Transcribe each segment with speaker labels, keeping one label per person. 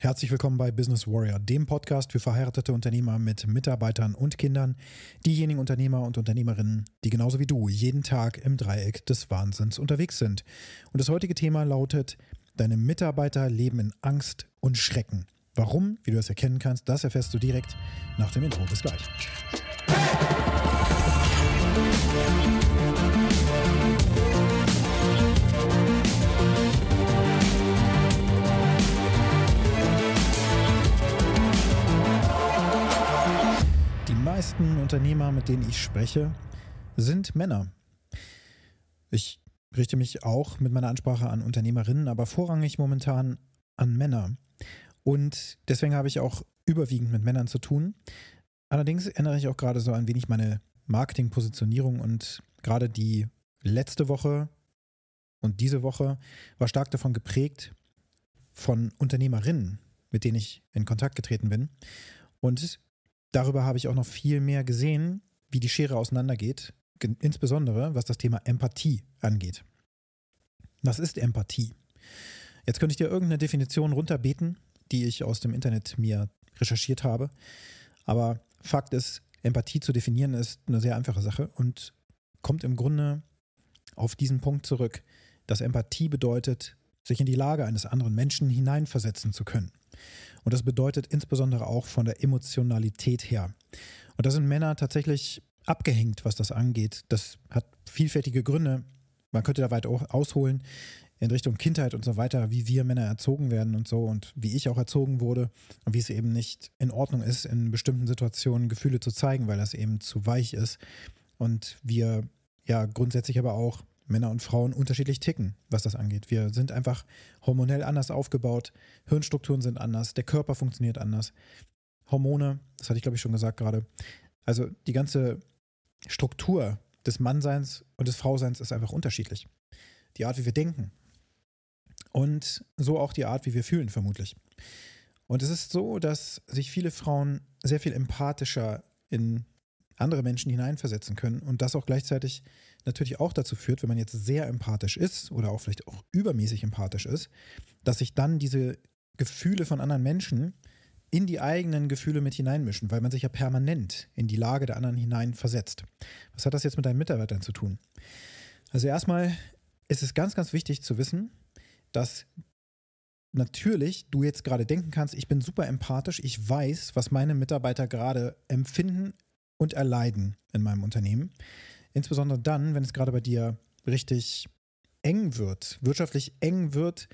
Speaker 1: Herzlich willkommen bei Business Warrior, dem Podcast für verheiratete Unternehmer mit Mitarbeitern und Kindern, diejenigen Unternehmer und Unternehmerinnen, die genauso wie du jeden Tag im Dreieck des Wahnsinns unterwegs sind. Und das heutige Thema lautet, deine Mitarbeiter leben in Angst und Schrecken. Warum, wie du das erkennen kannst, das erfährst du direkt nach dem Intro. Bis gleich. Meisten Unternehmer, mit denen ich spreche, sind Männer. Ich richte mich auch mit meiner Ansprache an Unternehmerinnen, aber vorrangig momentan an Männer. Und deswegen habe ich auch überwiegend mit Männern zu tun. Allerdings ändere ich auch gerade so ein wenig meine Marketingpositionierung und gerade die letzte Woche und diese Woche war stark davon geprägt von Unternehmerinnen, mit denen ich in Kontakt getreten bin. Und darüber habe ich auch noch viel mehr gesehen, wie die Schere auseinandergeht, insbesondere was das Thema Empathie angeht. Was ist Empathie? Jetzt könnte ich dir irgendeine Definition runterbeten, die ich aus dem Internet mir recherchiert habe. Aber Fakt ist, Empathie zu definieren ist eine sehr einfache Sache und kommt im Grunde auf diesen Punkt zurück, dass Empathie bedeutet, sich in die Lage eines anderen Menschen hineinversetzen zu können. Und das bedeutet insbesondere auch von der Emotionalität her. Und da sind Männer tatsächlich abgehängt, was das angeht. Das hat vielfältige Gründe. Man könnte da weit ausholen in Richtung Kindheit und so weiter, wie wir Männer erzogen werden und so und wie ich auch erzogen wurde und wie es eben nicht in Ordnung ist, in bestimmten Situationen Gefühle zu zeigen, weil das eben zu weich ist. Und wir ja grundsätzlich aber auch Männer und Frauen unterschiedlich ticken, was das angeht. Wir sind einfach hormonell anders aufgebaut, Hirnstrukturen sind anders, der Körper funktioniert anders. Hormone, das hatte ich glaube ich schon gesagt gerade. Also die ganze Struktur des Mannseins und des Frauseins ist einfach unterschiedlich. Die Art, wie wir denken. Und so auch die Art, wie wir fühlen, vermutlich. Und es ist so, dass sich viele Frauen sehr viel empathischer in andere Menschen hineinversetzen können und das auch gleichzeitig natürlich auch dazu führt, wenn man jetzt sehr empathisch ist oder auch vielleicht auch übermäßig empathisch ist, dass sich dann diese Gefühle von anderen Menschen in die eigenen Gefühle mit hineinmischen, weil man sich ja permanent in die Lage der anderen hineinversetzt. Was hat das jetzt mit deinen Mitarbeitern zu tun? Also erstmal ist es ganz, ganz wichtig zu wissen, dass natürlich du jetzt gerade denken kannst, ich bin super empathisch, ich weiß, was meine Mitarbeiter gerade empfinden, und erleiden in meinem Unternehmen. Insbesondere dann, wenn es gerade bei dir richtig eng wird, wirtschaftlich eng wird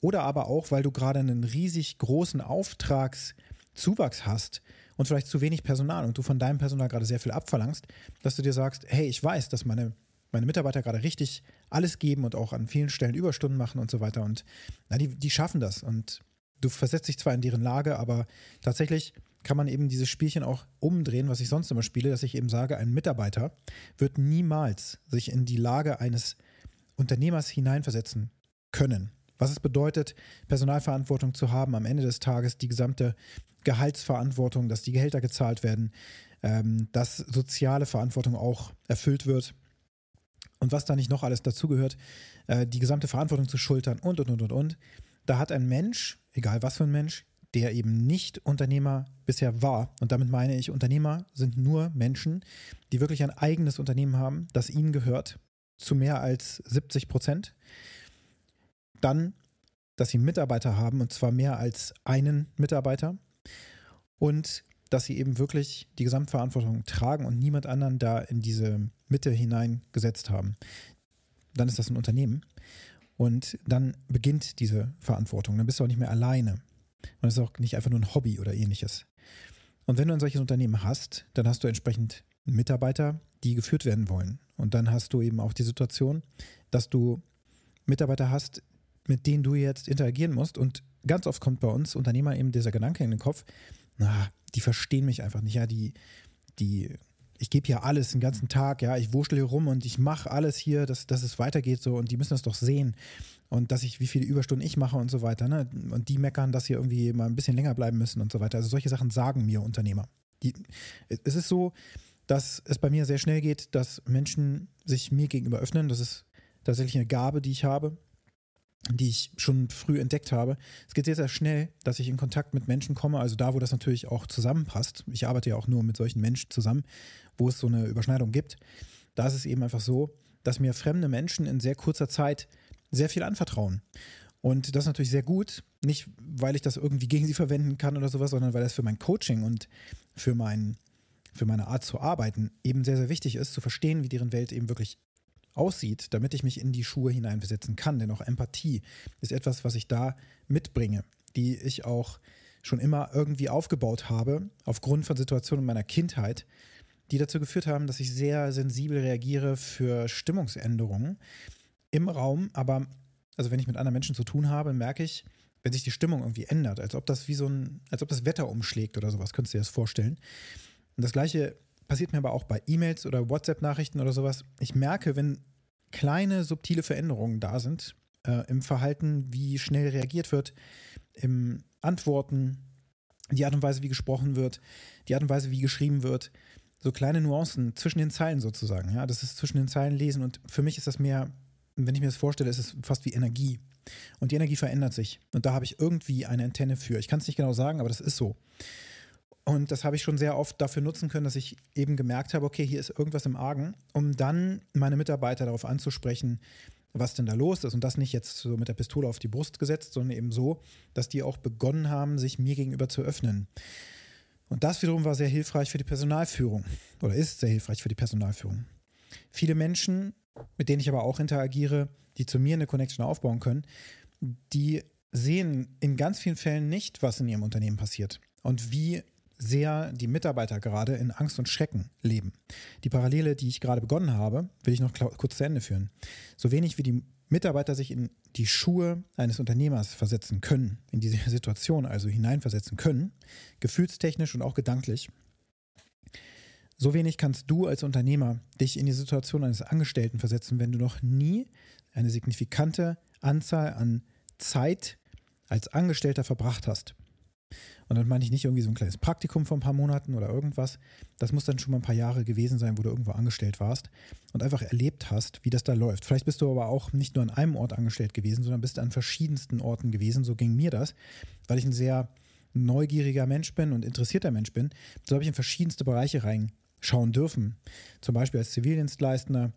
Speaker 1: oder aber auch, weil du gerade einen riesig großen Auftragszuwachs hast und vielleicht zu wenig Personal und du von deinem Personal gerade sehr viel abverlangst, dass du dir sagst, hey, ich weiß, dass meine, meine Mitarbeiter gerade richtig alles geben und auch an vielen Stellen Überstunden machen und so weiter. Und na, die, die schaffen das. Und du versetzt dich zwar in deren Lage, aber tatsächlich kann man eben dieses Spielchen auch umdrehen, was ich sonst immer spiele, dass ich eben sage, ein Mitarbeiter wird niemals sich in die Lage eines Unternehmers hineinversetzen können. Was es bedeutet, Personalverantwortung zu haben, am Ende des Tages die gesamte Gehaltsverantwortung, dass die Gehälter gezahlt werden, ähm, dass soziale Verantwortung auch erfüllt wird und was da nicht noch alles dazugehört, äh, die gesamte Verantwortung zu schultern und, und, und, und, und. Da hat ein Mensch, egal was für ein Mensch, der eben nicht Unternehmer bisher war. Und damit meine ich, Unternehmer sind nur Menschen, die wirklich ein eigenes Unternehmen haben, das ihnen gehört, zu mehr als 70 Prozent. Dann, dass sie Mitarbeiter haben, und zwar mehr als einen Mitarbeiter. Und dass sie eben wirklich die Gesamtverantwortung tragen und niemand anderen da in diese Mitte hineingesetzt haben. Dann ist das ein Unternehmen. Und dann beginnt diese Verantwortung. Dann bist du auch nicht mehr alleine. Und es ist auch nicht einfach nur ein Hobby oder ähnliches. Und wenn du ein solches Unternehmen hast, dann hast du entsprechend Mitarbeiter, die geführt werden wollen. Und dann hast du eben auch die Situation, dass du Mitarbeiter hast, mit denen du jetzt interagieren musst. Und ganz oft kommt bei uns Unternehmer eben dieser Gedanke in den Kopf, na, die verstehen mich einfach nicht. Ja, die, die ich gebe hier alles den ganzen Tag, ja, ich wurschtel hier rum und ich mache alles hier, dass, dass es weitergeht so und die müssen das doch sehen und dass ich, wie viele Überstunden ich mache und so weiter, ne? Und die meckern, dass sie irgendwie mal ein bisschen länger bleiben müssen und so weiter. Also solche Sachen sagen mir Unternehmer. Die, es ist so, dass es bei mir sehr schnell geht, dass Menschen sich mir gegenüber öffnen. Das ist tatsächlich eine Gabe, die ich habe. Die ich schon früh entdeckt habe. Es geht sehr, sehr schnell, dass ich in Kontakt mit Menschen komme, also da, wo das natürlich auch zusammenpasst. Ich arbeite ja auch nur mit solchen Menschen zusammen, wo es so eine Überschneidung gibt. Da ist es eben einfach so, dass mir fremde Menschen in sehr kurzer Zeit sehr viel anvertrauen. Und das ist natürlich sehr gut, nicht weil ich das irgendwie gegen sie verwenden kann oder sowas, sondern weil das für mein Coaching und für, mein, für meine Art zu arbeiten eben sehr, sehr wichtig ist, zu verstehen, wie deren Welt eben wirklich aussieht, damit ich mich in die Schuhe hineinversetzen kann. Denn auch Empathie ist etwas, was ich da mitbringe, die ich auch schon immer irgendwie aufgebaut habe, aufgrund von Situationen in meiner Kindheit, die dazu geführt haben, dass ich sehr sensibel reagiere für Stimmungsänderungen im Raum. Aber, also wenn ich mit anderen Menschen zu tun habe, merke ich, wenn sich die Stimmung irgendwie ändert, als ob das wie so ein, als ob das Wetter umschlägt oder sowas, könntest du dir das vorstellen. Und das gleiche passiert mir aber auch bei E-Mails oder WhatsApp-Nachrichten oder sowas. Ich merke, wenn kleine subtile Veränderungen da sind äh, im Verhalten, wie schnell reagiert wird, im Antworten, die Art und Weise, wie gesprochen wird, die Art und Weise, wie geschrieben wird, so kleine Nuancen zwischen den Zeilen sozusagen. Ja, das ist zwischen den Zeilen lesen und für mich ist das mehr, wenn ich mir das vorstelle, ist es fast wie Energie. Und die Energie verändert sich. Und da habe ich irgendwie eine Antenne für. Ich kann es nicht genau sagen, aber das ist so. Und das habe ich schon sehr oft dafür nutzen können, dass ich eben gemerkt habe, okay, hier ist irgendwas im Argen, um dann meine Mitarbeiter darauf anzusprechen, was denn da los ist. Und das nicht jetzt so mit der Pistole auf die Brust gesetzt, sondern eben so, dass die auch begonnen haben, sich mir gegenüber zu öffnen. Und das wiederum war sehr hilfreich für die Personalführung oder ist sehr hilfreich für die Personalführung. Viele Menschen, mit denen ich aber auch interagiere, die zu mir eine Connection aufbauen können, die sehen in ganz vielen Fällen nicht, was in ihrem Unternehmen passiert und wie sehr die Mitarbeiter gerade in Angst und Schrecken leben. Die Parallele, die ich gerade begonnen habe, will ich noch kurz zu Ende führen. So wenig wie die Mitarbeiter sich in die Schuhe eines Unternehmers versetzen können, in diese Situation also hineinversetzen können, gefühlstechnisch und auch gedanklich, so wenig kannst du als Unternehmer dich in die Situation eines Angestellten versetzen, wenn du noch nie eine signifikante Anzahl an Zeit als Angestellter verbracht hast. Und dann meine ich nicht irgendwie so ein kleines Praktikum von ein paar Monaten oder irgendwas. Das muss dann schon mal ein paar Jahre gewesen sein, wo du irgendwo angestellt warst und einfach erlebt hast, wie das da läuft. Vielleicht bist du aber auch nicht nur an einem Ort angestellt gewesen, sondern bist an verschiedensten Orten gewesen. So ging mir das, weil ich ein sehr neugieriger Mensch bin und interessierter Mensch bin. So habe ich in verschiedenste Bereiche reinschauen dürfen. Zum Beispiel als Zivildienstleister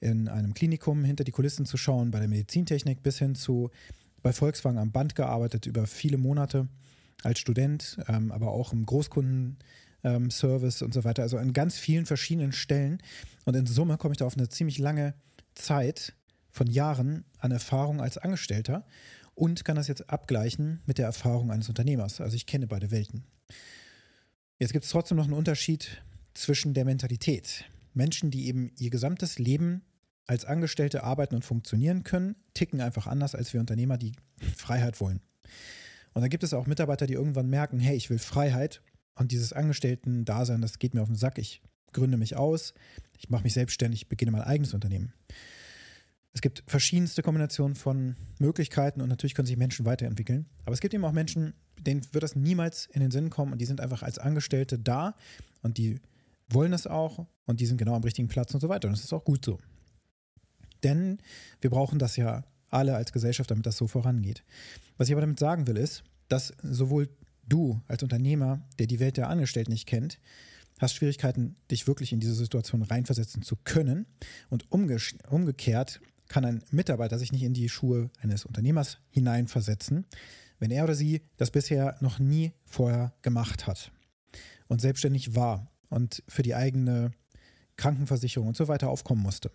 Speaker 1: in einem Klinikum hinter die Kulissen zu schauen, bei der Medizintechnik bis hin zu bei Volkswagen am Band gearbeitet über viele Monate als Student, ähm, aber auch im Großkundenservice ähm, und so weiter. Also an ganz vielen verschiedenen Stellen. Und in Summe komme ich da auf eine ziemlich lange Zeit von Jahren an Erfahrung als Angestellter und kann das jetzt abgleichen mit der Erfahrung eines Unternehmers. Also ich kenne beide Welten. Jetzt gibt es trotzdem noch einen Unterschied zwischen der Mentalität. Menschen, die eben ihr gesamtes Leben als Angestellte arbeiten und funktionieren können, ticken einfach anders als wir Unternehmer, die Freiheit wollen. Und dann gibt es auch Mitarbeiter, die irgendwann merken, hey, ich will Freiheit und dieses Angestellten-Dasein, das geht mir auf den Sack. Ich gründe mich aus, ich mache mich selbstständig, beginne mein eigenes Unternehmen. Es gibt verschiedenste Kombinationen von Möglichkeiten und natürlich können sich Menschen weiterentwickeln. Aber es gibt eben auch Menschen, denen wird das niemals in den Sinn kommen und die sind einfach als Angestellte da und die wollen das auch und die sind genau am richtigen Platz und so weiter. Und das ist auch gut so. Denn wir brauchen das ja alle als Gesellschaft, damit das so vorangeht. Was ich aber damit sagen will, ist, dass sowohl du als Unternehmer, der die Welt der Angestellten nicht kennt, hast Schwierigkeiten, dich wirklich in diese Situation reinversetzen zu können. Und umge umgekehrt kann ein Mitarbeiter sich nicht in die Schuhe eines Unternehmers hineinversetzen, wenn er oder sie das bisher noch nie vorher gemacht hat und selbstständig war und für die eigene Krankenversicherung und so weiter aufkommen musste.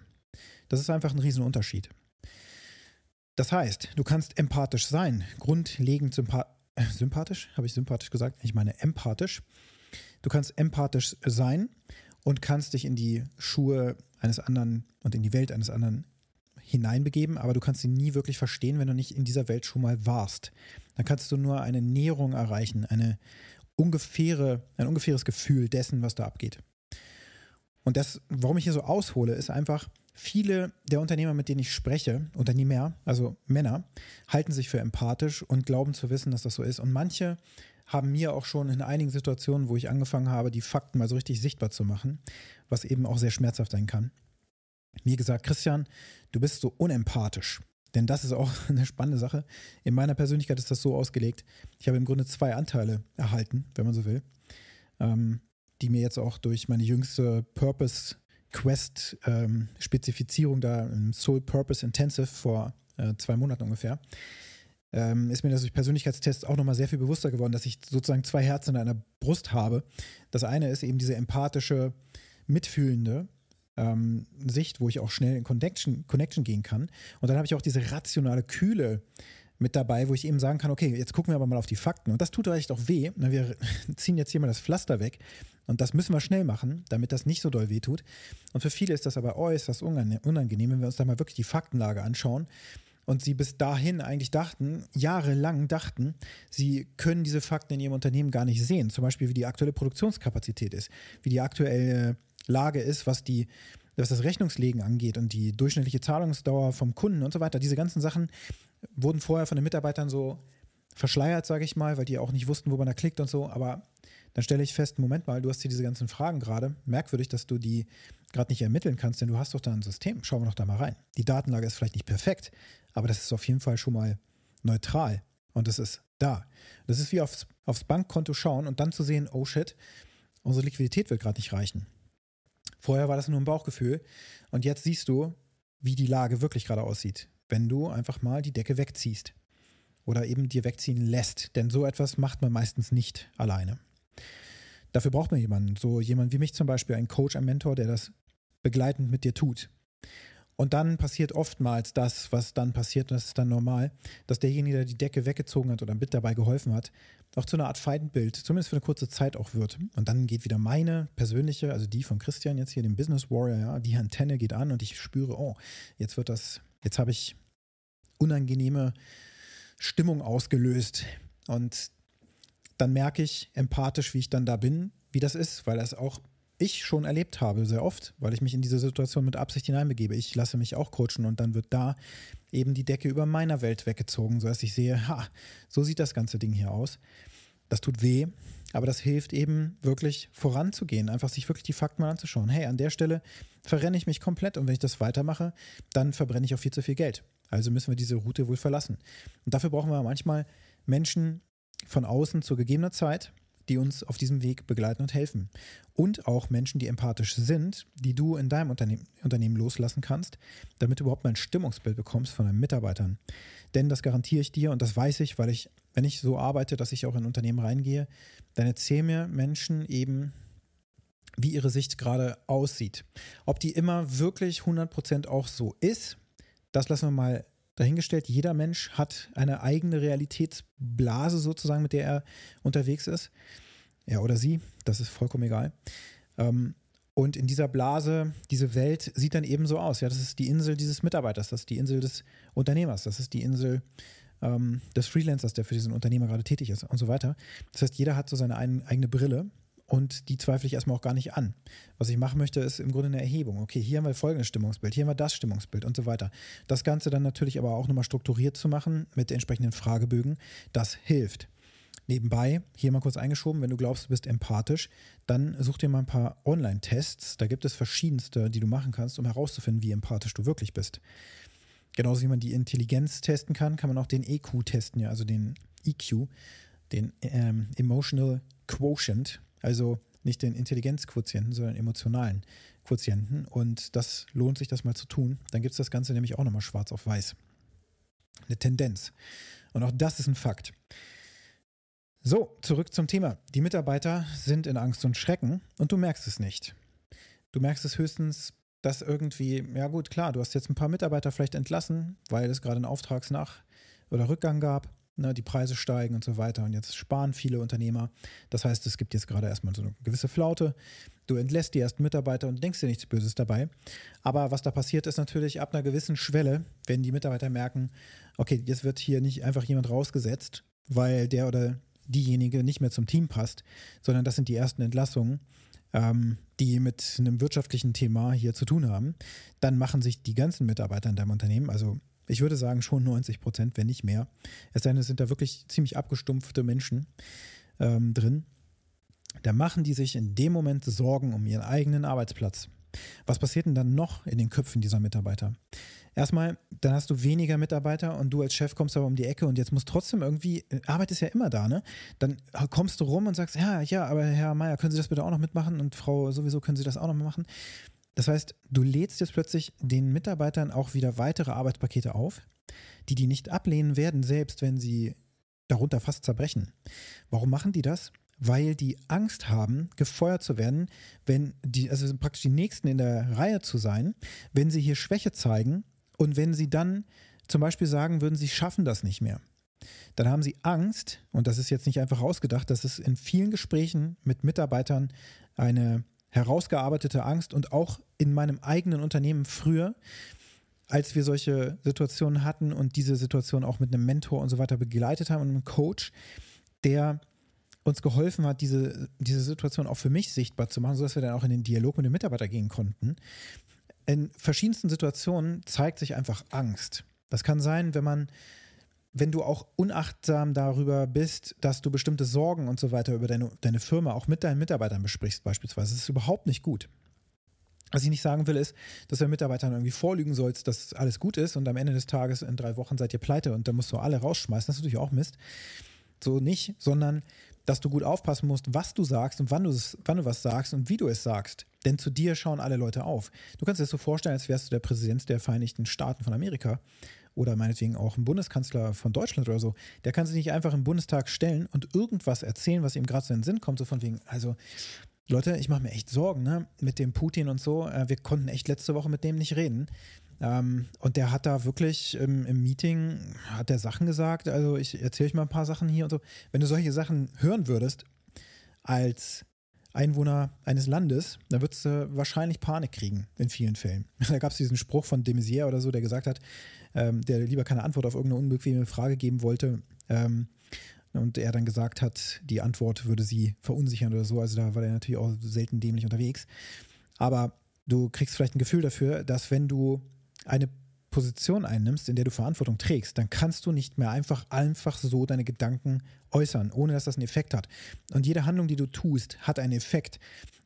Speaker 1: Das ist einfach ein Riesenunterschied. Das heißt, du kannst empathisch sein, grundlegend sympath äh, sympathisch, habe ich sympathisch gesagt? Ich meine empathisch. Du kannst empathisch sein und kannst dich in die Schuhe eines anderen und in die Welt eines anderen hineinbegeben, aber du kannst sie nie wirklich verstehen, wenn du nicht in dieser Welt schon mal warst. Dann kannst du nur eine Näherung erreichen, eine ungefähre, ein ungefähres Gefühl dessen, was da abgeht. Und das, warum ich hier so aushole, ist einfach, Viele der Unternehmer, mit denen ich spreche, Unternehmer, also Männer, halten sich für empathisch und glauben zu wissen, dass das so ist. Und manche haben mir auch schon in einigen Situationen, wo ich angefangen habe, die Fakten mal so richtig sichtbar zu machen, was eben auch sehr schmerzhaft sein kann, mir gesagt, Christian, du bist so unempathisch. Denn das ist auch eine spannende Sache. In meiner Persönlichkeit ist das so ausgelegt. Ich habe im Grunde zwei Anteile erhalten, wenn man so will, ähm, die mir jetzt auch durch meine jüngste Purpose Quest ähm, da im Soul Purpose Intensive vor äh, zwei Monaten ungefähr, ähm, ist mir das durch Persönlichkeitstests auch nochmal sehr viel bewusster geworden, dass ich sozusagen zwei Herzen in einer Brust habe. Das eine ist eben diese empathische, mitfühlende ähm, Sicht, wo ich auch schnell in Connection, Connection gehen kann. Und dann habe ich auch diese rationale, kühle mit dabei, wo ich eben sagen kann, okay, jetzt gucken wir aber mal auf die Fakten. Und das tut vielleicht auch weh. Wir ziehen jetzt hier mal das Pflaster weg. Und das müssen wir schnell machen, damit das nicht so doll weh tut. Und für viele ist das aber äußerst unangenehm, wenn wir uns da mal wirklich die Faktenlage anschauen. Und sie bis dahin eigentlich dachten, jahrelang dachten, sie können diese Fakten in ihrem Unternehmen gar nicht sehen. Zum Beispiel, wie die aktuelle Produktionskapazität ist, wie die aktuelle Lage ist, was die was das Rechnungslegen angeht und die durchschnittliche Zahlungsdauer vom Kunden und so weiter. Diese ganzen Sachen wurden vorher von den Mitarbeitern so verschleiert, sage ich mal, weil die auch nicht wussten, wo man da klickt und so. Aber dann stelle ich fest, Moment mal, du hast hier diese ganzen Fragen gerade. Merkwürdig, dass du die gerade nicht ermitteln kannst, denn du hast doch da ein System. Schauen wir doch da mal rein. Die Datenlage ist vielleicht nicht perfekt, aber das ist auf jeden Fall schon mal neutral und es ist da. Das ist wie aufs, aufs Bankkonto schauen und dann zu sehen, oh shit, unsere Liquidität wird gerade nicht reichen. Vorher war das nur ein Bauchgefühl und jetzt siehst du, wie die Lage wirklich gerade aussieht, wenn du einfach mal die Decke wegziehst oder eben dir wegziehen lässt. Denn so etwas macht man meistens nicht alleine. Dafür braucht man jemanden, so jemand wie mich zum Beispiel, ein Coach, ein Mentor, der das begleitend mit dir tut. Und dann passiert oftmals das, was dann passiert, das ist dann normal, dass derjenige, der die Decke weggezogen hat oder mit dabei geholfen hat, auch zu einer Art Feindbild, zumindest für eine kurze Zeit auch wird. Und dann geht wieder meine persönliche, also die von Christian jetzt hier, dem Business Warrior, ja, die Antenne geht an und ich spüre, oh, jetzt wird das, jetzt habe ich unangenehme Stimmung ausgelöst. Und dann merke ich empathisch, wie ich dann da bin, wie das ist, weil das auch ich schon erlebt habe, sehr oft, weil ich mich in diese Situation mit Absicht hineinbegebe. Ich lasse mich auch coachen und dann wird da eben die Decke über meiner Welt weggezogen, sodass ich sehe, ha, so sieht das ganze Ding hier aus. Das tut weh, aber das hilft eben wirklich voranzugehen, einfach sich wirklich die Fakten mal anzuschauen. Hey, an der Stelle verrenne ich mich komplett und wenn ich das weitermache, dann verbrenne ich auch viel zu viel Geld. Also müssen wir diese Route wohl verlassen. Und dafür brauchen wir manchmal Menschen von außen zur gegebener Zeit, die uns auf diesem Weg begleiten und helfen. Und auch Menschen, die empathisch sind, die du in deinem Unternehmen, Unternehmen loslassen kannst, damit du überhaupt mal ein Stimmungsbild bekommst von deinen Mitarbeitern. Denn das garantiere ich dir und das weiß ich, weil ich, wenn ich so arbeite, dass ich auch in Unternehmen reingehe, dann erzählen mir Menschen eben, wie ihre Sicht gerade aussieht. Ob die immer wirklich 100% auch so ist, das lassen wir mal dahingestellt. Jeder Mensch hat eine eigene Realitätsblase sozusagen, mit der er unterwegs ist. Er oder sie, das ist vollkommen egal. Ähm, und in dieser Blase, diese Welt sieht dann eben so aus. Ja, das ist die Insel dieses Mitarbeiters, das ist die Insel des Unternehmers, das ist die Insel ähm, des Freelancers, der für diesen Unternehmer gerade tätig ist und so weiter. Das heißt, jeder hat so seine eigene Brille und die zweifle ich erstmal auch gar nicht an. Was ich machen möchte, ist im Grunde eine Erhebung. Okay, hier haben wir folgendes Stimmungsbild, hier haben wir das Stimmungsbild und so weiter. Das Ganze dann natürlich aber auch nochmal strukturiert zu machen mit entsprechenden Fragebögen, das hilft. Nebenbei, hier mal kurz eingeschoben, wenn du glaubst, du bist empathisch, dann such dir mal ein paar Online-Tests. Da gibt es verschiedenste, die du machen kannst, um herauszufinden, wie empathisch du wirklich bist. Genauso wie man die Intelligenz testen kann, kann man auch den EQ testen, ja, also den EQ, den ähm, Emotional Quotient. Also nicht den Intelligenzquotienten, sondern emotionalen Quotienten. Und das lohnt sich, das mal zu tun. Dann gibt es das Ganze nämlich auch nochmal schwarz auf weiß. Eine Tendenz. Und auch das ist ein Fakt. So, zurück zum Thema. Die Mitarbeiter sind in Angst und Schrecken und du merkst es nicht. Du merkst es höchstens, dass irgendwie, ja gut, klar, du hast jetzt ein paar Mitarbeiter vielleicht entlassen, weil es gerade einen Auftragsnach- oder Rückgang gab ne, die Preise steigen und so weiter. Und jetzt sparen viele Unternehmer. Das heißt, es gibt jetzt gerade erstmal so eine gewisse Flaute. Du entlässt die ersten Mitarbeiter und denkst dir nichts Böses dabei. Aber was da passiert, ist natürlich ab einer gewissen Schwelle, wenn die Mitarbeiter merken, okay, jetzt wird hier nicht einfach jemand rausgesetzt, weil der oder diejenige nicht mehr zum Team passt, sondern das sind die ersten Entlassungen, ähm, die mit einem wirtschaftlichen Thema hier zu tun haben, dann machen sich die ganzen Mitarbeiter in deinem Unternehmen, also ich würde sagen schon 90 Prozent, wenn nicht mehr. Es sind da wirklich ziemlich abgestumpfte Menschen ähm, drin. Da machen die sich in dem Moment Sorgen um ihren eigenen Arbeitsplatz. Was passiert denn dann noch in den Köpfen dieser Mitarbeiter? Erstmal, dann hast du weniger Mitarbeiter und du als Chef kommst aber um die Ecke und jetzt muss trotzdem irgendwie, Arbeit ist ja immer da, ne? Dann kommst du rum und sagst, ja, ja, aber Herr Meier, können Sie das bitte auch noch mitmachen und Frau sowieso können Sie das auch noch machen. Das heißt, du lädst jetzt plötzlich den Mitarbeitern auch wieder weitere Arbeitspakete auf, die die nicht ablehnen werden, selbst wenn sie darunter fast zerbrechen. Warum machen die das? Weil die Angst haben, gefeuert zu werden, wenn die, also praktisch die Nächsten in der Reihe zu sein, wenn sie hier Schwäche zeigen und wenn sie dann zum Beispiel sagen würden, sie schaffen das nicht mehr. Dann haben sie Angst, und das ist jetzt nicht einfach ausgedacht, das ist in vielen Gesprächen mit Mitarbeitern eine herausgearbeitete Angst und auch in meinem eigenen Unternehmen früher, als wir solche Situationen hatten und diese Situation auch mit einem Mentor und so weiter begleitet haben und einem Coach, der uns geholfen hat, diese, diese Situation auch für mich sichtbar zu machen, sodass wir dann auch in den Dialog mit dem Mitarbeiter gehen konnten. In verschiedensten Situationen zeigt sich einfach Angst. Das kann sein, wenn man wenn du auch unachtsam darüber bist, dass du bestimmte Sorgen und so weiter über deine, deine Firma auch mit deinen Mitarbeitern besprichst, beispielsweise, das ist überhaupt nicht gut. Was ich nicht sagen will, ist, dass du Mitarbeitern irgendwie vorlügen sollst, dass alles gut ist und am Ende des Tages in drei Wochen seid ihr pleite und dann musst du alle rausschmeißen. Das ist natürlich auch Mist. So nicht, sondern dass du gut aufpassen musst, was du sagst und wann du, wann du was sagst und wie du es sagst. Denn zu dir schauen alle Leute auf. Du kannst dir das so vorstellen, als wärst du der Präsident der Vereinigten Staaten von Amerika oder meinetwegen auch ein Bundeskanzler von Deutschland oder so, der kann sich nicht einfach im Bundestag stellen und irgendwas erzählen, was ihm gerade so in den Sinn kommt, so von wegen, also Leute, ich mache mir echt Sorgen, ne, mit dem Putin und so. Äh, wir konnten echt letzte Woche mit dem nicht reden. Ähm, und der hat da wirklich im, im, Meeting, hat der Sachen gesagt, also ich erzähle euch mal ein paar Sachen hier und so. Wenn du solche Sachen hören würdest, als Einwohner eines Landes, dann würdest du wahrscheinlich Panik kriegen in vielen Fällen. Da gab es diesen Spruch von de Maizière oder so, der gesagt hat, ähm, der lieber keine Antwort auf irgendeine unbequeme Frage geben wollte. Ähm, und er dann gesagt hat, die Antwort würde sie verunsichern oder so. Also da war er natürlich auch selten dämlich unterwegs. Aber du kriegst vielleicht ein Gefühl dafür, dass wenn du eine Position einnimmst, in der du Verantwortung trägst, dann kannst du nicht mehr einfach einfach so deine Gedanken äußern, ohne dass das einen Effekt hat. Und jede Handlung, die du tust, hat einen Effekt.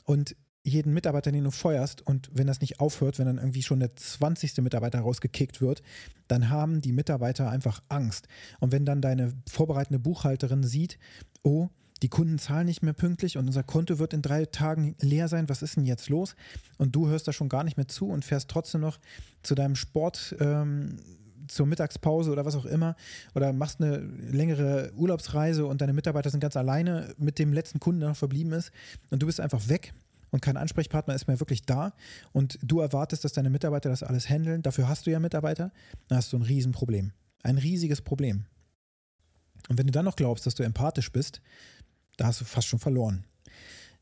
Speaker 1: Und jeden Mitarbeiter, den du feuerst und wenn das nicht aufhört, wenn dann irgendwie schon der 20. Mitarbeiter rausgekickt wird, dann haben die Mitarbeiter einfach Angst. Und wenn dann deine vorbereitende Buchhalterin sieht, oh, die Kunden zahlen nicht mehr pünktlich und unser Konto wird in drei Tagen leer sein, was ist denn jetzt los? Und du hörst da schon gar nicht mehr zu und fährst trotzdem noch zu deinem Sport. Ähm, zur Mittagspause oder was auch immer oder machst eine längere Urlaubsreise und deine Mitarbeiter sind ganz alleine mit dem letzten Kunden, der noch verblieben ist und du bist einfach weg und kein Ansprechpartner ist mehr wirklich da und du erwartest, dass deine Mitarbeiter das alles handeln, dafür hast du ja Mitarbeiter, dann hast du ein Riesenproblem. Ein riesiges Problem. Und wenn du dann noch glaubst, dass du empathisch bist, da hast du fast schon verloren.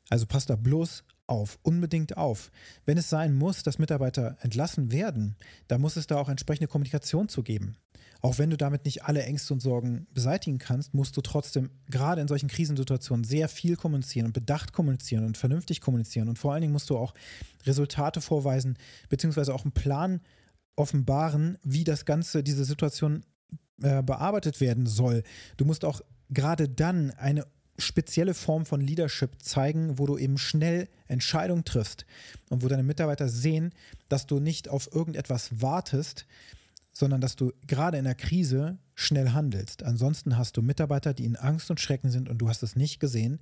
Speaker 1: Also pass da bloß auf, unbedingt auf. Wenn es sein muss, dass Mitarbeiter entlassen werden, dann muss es da auch entsprechende Kommunikation zu geben. Auch wenn du damit nicht alle Ängste und Sorgen beseitigen kannst, musst du trotzdem gerade in solchen Krisensituationen sehr viel kommunizieren und bedacht kommunizieren und vernünftig kommunizieren. Und vor allen Dingen musst du auch Resultate vorweisen, beziehungsweise auch einen Plan offenbaren, wie das Ganze, diese Situation äh, bearbeitet werden soll. Du musst auch gerade dann eine spezielle Form von Leadership zeigen, wo du eben schnell Entscheidungen triffst und wo deine Mitarbeiter sehen, dass du nicht auf irgendetwas wartest, sondern dass du gerade in der Krise schnell handelst. Ansonsten hast du Mitarbeiter, die in Angst und Schrecken sind und du hast es nicht gesehen.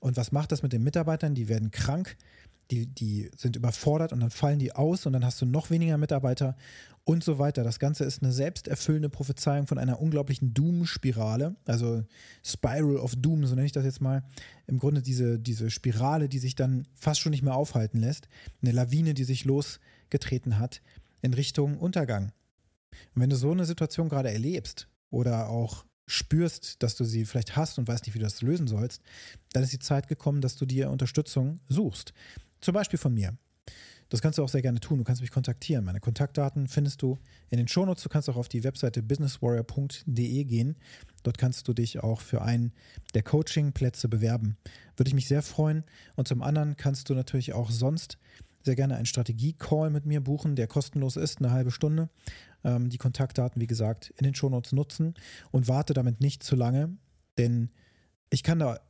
Speaker 1: Und was macht das mit den Mitarbeitern? Die werden krank, die, die sind überfordert und dann fallen die aus und dann hast du noch weniger Mitarbeiter und so weiter. Das Ganze ist eine selbsterfüllende Prophezeiung von einer unglaublichen Doom-Spirale, also Spiral of Doom, so nenne ich das jetzt mal. Im Grunde diese, diese Spirale, die sich dann fast schon nicht mehr aufhalten lässt. Eine Lawine, die sich losgetreten hat in Richtung Untergang. Und wenn du so eine Situation gerade erlebst oder auch spürst, dass du sie vielleicht hast und weißt nicht, wie du das lösen sollst, dann ist die Zeit gekommen, dass du dir Unterstützung suchst. Zum Beispiel von mir. Das kannst du auch sehr gerne tun. Du kannst mich kontaktieren. Meine Kontaktdaten findest du in den Shownotes. Du kannst auch auf die Webseite businesswarrior.de gehen. Dort kannst du dich auch für einen der Coaching-Plätze bewerben. Würde ich mich sehr freuen. Und zum anderen kannst du natürlich auch sonst sehr gerne einen Strategie-Call mit mir buchen, der kostenlos ist, eine halbe Stunde. Ähm, die Kontaktdaten, wie gesagt, in den Shownotes nutzen und warte damit nicht zu lange, denn ich kann da,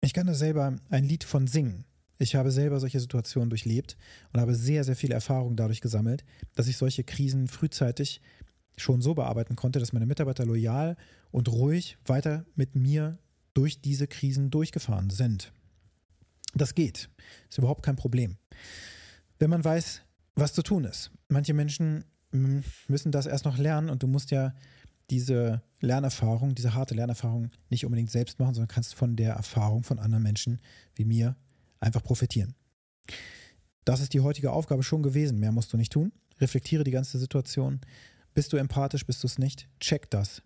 Speaker 1: ich kann da selber ein Lied von singen. Ich habe selber solche Situationen durchlebt und habe sehr, sehr viel Erfahrung dadurch gesammelt, dass ich solche Krisen frühzeitig schon so bearbeiten konnte, dass meine Mitarbeiter loyal und ruhig weiter mit mir durch diese Krisen durchgefahren sind. Das geht. Ist überhaupt kein Problem. Wenn man weiß, was zu tun ist. Manche Menschen hm, müssen das erst noch lernen und du musst ja diese Lernerfahrung, diese harte Lernerfahrung nicht unbedingt selbst machen, sondern kannst von der Erfahrung von anderen Menschen wie mir einfach profitieren. Das ist die heutige Aufgabe schon gewesen. Mehr musst du nicht tun. Reflektiere die ganze Situation. Bist du empathisch, bist du es nicht? Check das.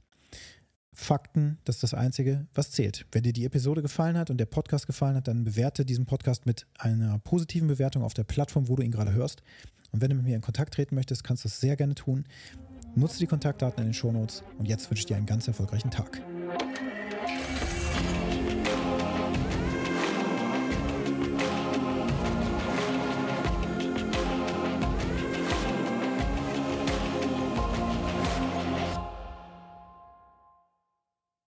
Speaker 1: Fakten, das ist das Einzige, was zählt. Wenn dir die Episode gefallen hat und der Podcast gefallen hat, dann bewerte diesen Podcast mit einer positiven Bewertung auf der Plattform, wo du ihn gerade hörst. Und wenn du mit mir in Kontakt treten möchtest, kannst du das sehr gerne tun. Nutze die Kontaktdaten in den Shownotes und jetzt wünsche ich dir einen ganz erfolgreichen Tag.